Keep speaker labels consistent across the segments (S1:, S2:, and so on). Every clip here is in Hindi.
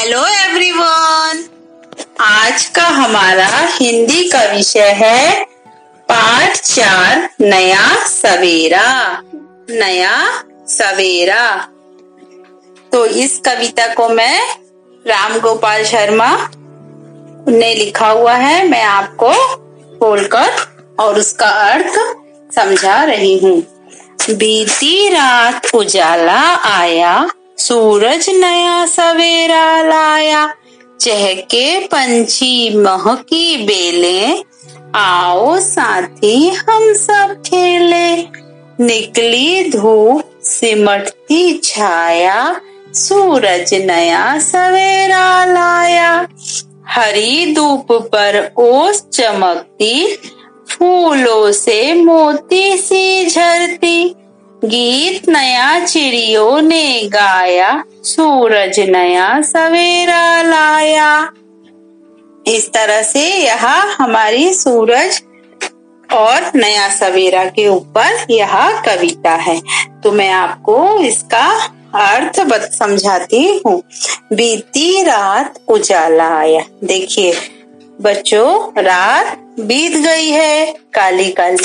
S1: हेलो एवरीवन आज का हमारा हिंदी का विषय है पाठ चार, नया सवेरा। नया सवेरा। तो इस कविता को मैं राम गोपाल शर्मा ने लिखा हुआ है। मैं आपको बोलकर और उसका अर्थ समझा रही हूँ। बीती रात उजाला आया सूरज नया सवेरा लाया। चहके पंछी महकी बेले। आओ साथी, हम सब खेले। निकली धूप सिमटती छाया। सूरज नया सवेरा लाया। हरी धूप पर ओस चमकती। फूलों से मोती सी झरती। गीत नया चिड़ियों ने गाया, सूरज नया सवेरा लाया। इस तरह से यह हमारी सूरज और नया सवेरा के ऊपर यह कविता है। तो मैं आपको इसका अर्थ समझाती हूँ। बीती रात उजाला आया। देखिए, बच्चों, रात बीत गई है काली काली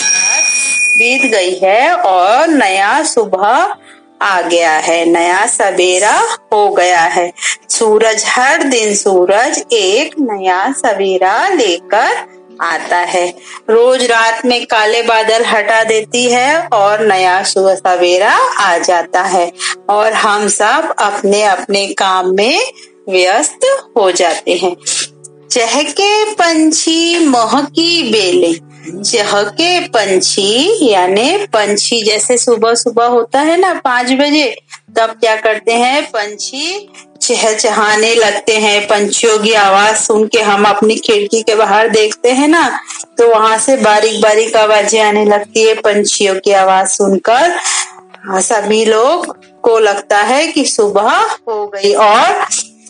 S1: बीत गई है और नया सुबह आ गया है, नया सवेरा हो गया है। सूरज, हर दिन सूरज एक नया सवेरा लेकर आता है। रोज रात में काले बादल हटा देती है और नया सुबह सवेरा आ जाता है और हम सब अपने अपने काम में व्यस्त हो जाते हैं। चहके पंछी महकी बेले। चहके पंछी, यानी पंछी जैसे सुबह सुबह होता है ना, पाँच बजे, तब क्या करते हैं, पंछी चहचहाने लगते हैं, पंछियों की आवाज़ सुन के हम अपनी खिड़की के बाहर देखते हैं ना तो वहाँ से बारीक बारीक आवाज़ें आने लगती है, पंछियों की आवाज़ सुनकर। सभी लोग को लगता है कि सुबह हो गई और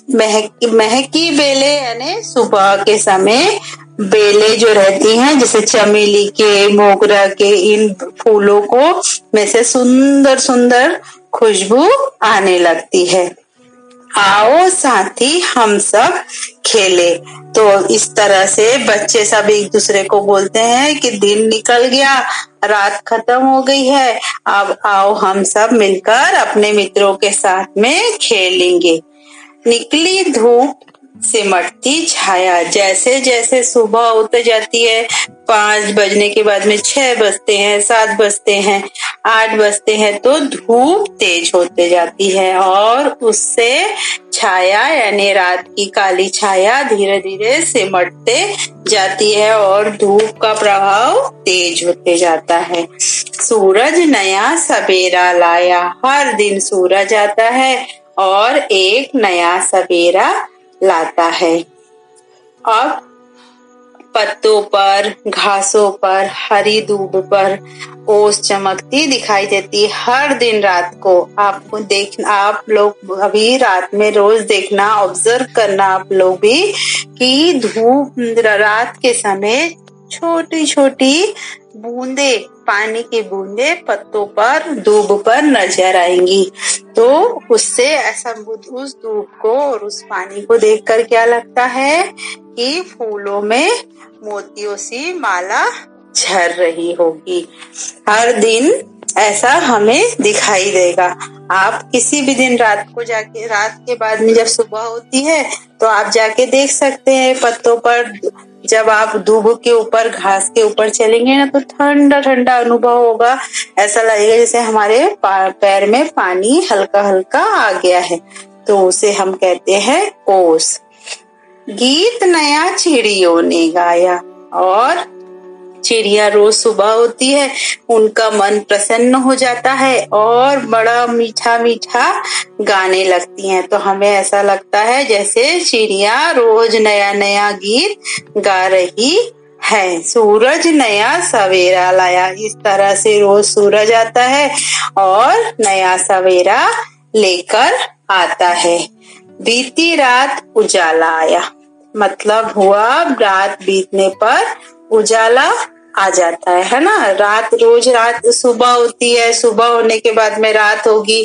S1: महकी महकी बेले, यानी सुबह के समय बेले जो रहती हैं, जैसे चमेली के, मोगरा के, इन फूलों को में से सुंदर सुंदर खुशबू आने लगती है। आओ साथी, हम सब खेले। तो इस तरह से बच्चे सब एक दूसरे को बोलते हैं कि दिन निकल गया, रात खत्म हो गई है, अब आओ हम सब मिलकर अपने मित्रों के साथ में खेलेंगे। निकली धूप सिमटती छाया। जैसे जैसे सुबह होते जाती है, पाँच बजने के बाद में छह बजते हैं, सात बजते हैं, आठ बजते हैं तो धूप तेज होते जाती है और उससे छाया यानी रात की काली छाया धीरे धीरे सिमटते जाती है और धूप का प्रभाव तेज होते जाता है। सूरज नया सवेरा लाया। हर दिन सूरज आता है और एक नया सवेरा लाता है। अब पत्तों पर, घासों पर, हरी दूब पर ओस चमकती दिखाई देती है हर दिन रात को। आपको देख, आप लोग अभी रात में रोज देखना ऑब्ज़र्व करना आप लोग भी कि धूप रात के समय छोटी छोटी बूंदे, पानी की बूंदे पत्तों पर दूब पर नज़र आएँगी। तो उससे ऐसा उस धूप को और उस पानी को देखकर क्या लगता है कि फूलों में मोतियों सी माला झर रही होगी। हर दिन ऐसा हमें दिखाई देगा। आप किसी भी दिन रात को जाके, रात के बाद में जब सुबह होती है तो आप जाके देख सकते हैं पत्तों पर, जब आप दूब के ऊपर, घास के ऊपर चलेंगे ना तो ठंडा ठंडा अनुभव होगा। ऐसा लगेगा जैसे हमारे पैर में पानी हल्का हल्का आ गया है। तो उसे हम कहते हैं कोस। गीत नया चिड़ियों ने गाया और चिड़िया रोज सुबह होती है, उनका मन प्रसन्न हो जाता है और बड़ा मीठा मीठा गाने लगती हैं। तो हमें ऐसा लगता है जैसे चिड़िया रोज नया नया गीत गा रही है। सूरज नया सवेरा लाया। इस तरह से रोज सूरज आता है और नया सवेरा लेकर आता है। बीती रात उजाला आया। मतलब हुआ रात बीतने पर उजाला आ जाता है है ना? रात, रोज रात सुबह होती है, सुबह होने के बाद में रात होगी,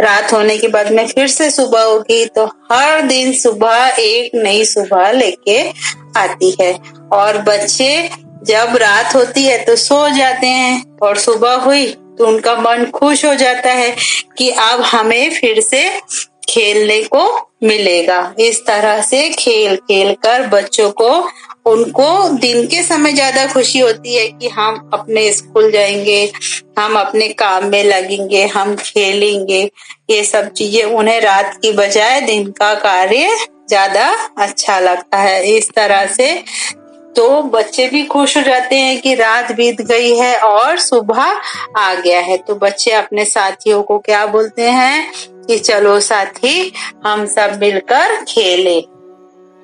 S1: रात होने के बाद में फिर से सुबह होगी तो हर दिन सुबह एक नई सुबह लेके आती है। और बच्चे जब रात होती है तो सो जाते हैं, और सुबह हुई तो उनका मन खुश हो जाता है कि अब हमें फिर से खेलने को मिलेगा। इस तरह से खेल खेल कर बच्चों को उनको दिन के समय ज़्यादा खुशी होती है कि हम अपने स्कूल जाएँगे, हम अपने काम में लगेंगे, हम खेलेंगे। ये सब चीज़ें उन्हें रात की बजाय दिन का कार्य ज़्यादा अच्छा लगता है। इस तरह से तो बच्चे भी खुश हो जाते हैं कि रात बीत गई है और सुबह आ गया है। तो बच्चे अपने साथियों को क्या बोलते हैं कि, चलो साथी, हम सब मिलकर खेलें।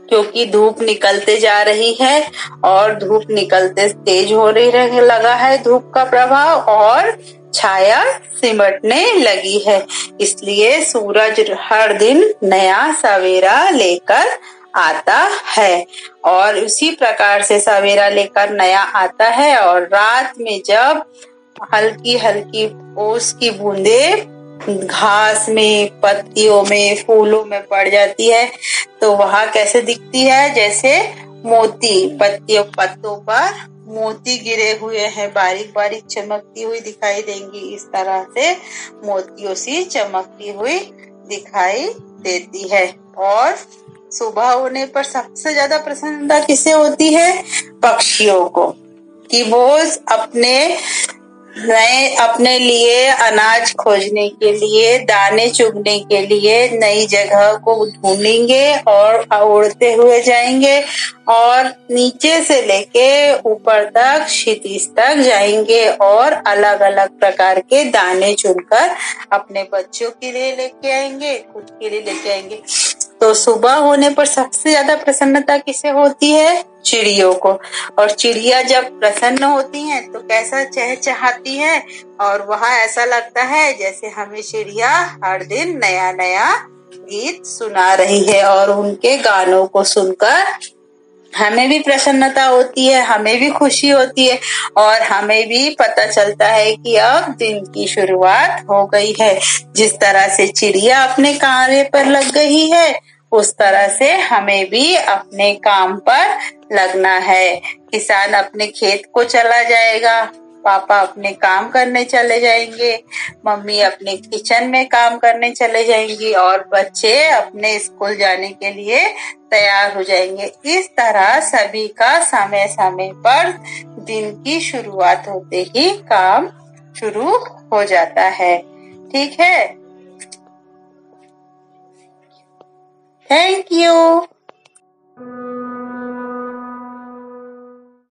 S1: क्योंकि धूप निकलते जा रही है और धूप निकलते तेज हो रही लगा है धूप का प्रभाव और छाया सिमटने लगी है। इसलिए सूरज हर दिन नया सवेरा लेकर आता है और उसी प्रकार से सवेरा लेकर नया आता है और रात में जब हल्की हल्की ओस की बूंदे घास में, पत्तियों में, फूलों में पड़ जाती है तो वह कैसे दिखती है? जैसे मोती, पत्तियों, पत्तों पर मोती गिरे हुए हैं। बारीक बारीक चमकती हुई दिखाई देंगी। इस तरह से मोतियों सी चमकती हुई दिखाई देती है। और सुबह होने पर सबसे ज़्यादा प्रसन्नता किसे होती है? पक्षियों को। कि वो अपने नए अपने लिए अनाज खोजने के लिए, दाने चुगने के लिए नई जगह को ढूंढेंगे और उड़ते हुए जाएँगे और नीचे से लेके ऊपर तक, क्षितिज तक जाएँगे और अलग अलग प्रकार के दाने चुनकर अपने बच्चों के लिए लेके आएँगे, खुद के लिए लेके आएँगे। तो सुबह होने पर सबसे ज़्यादा प्रसन्नता किसे होती है? चिड़ियों को। और चिड़िया जब प्रसन्न होती हैं तो कैसा चहचहाती है? और वहाँ ऐसा लगता है जैसे हमें चिड़िया हर दिन नया नया गीत सुना रही है और उनके गानों को सुनकर हमें भी प्रसन्नता होती है, हमें भी खुशी होती है और हमें भी पता चलता है कि अब दिन की शुरुआत हो गई है। जिस तरह से चिड़िया अपने कार्य पर लग गई है उस तरह से हमें भी अपने काम पर लगना है। किसान अपने खेत को चला जाएगा, पापा अपने काम करने चले जाएँगे, मम्मी अपने किचन में काम करने चले जाएँगी और बच्चे अपने स्कूल जाने के लिए तैयार हो जाएँगे। इस तरह सभी का समय समय पर दिन की शुरुआत होते ही काम शुरू हो जाता है। ठीक है? Thank you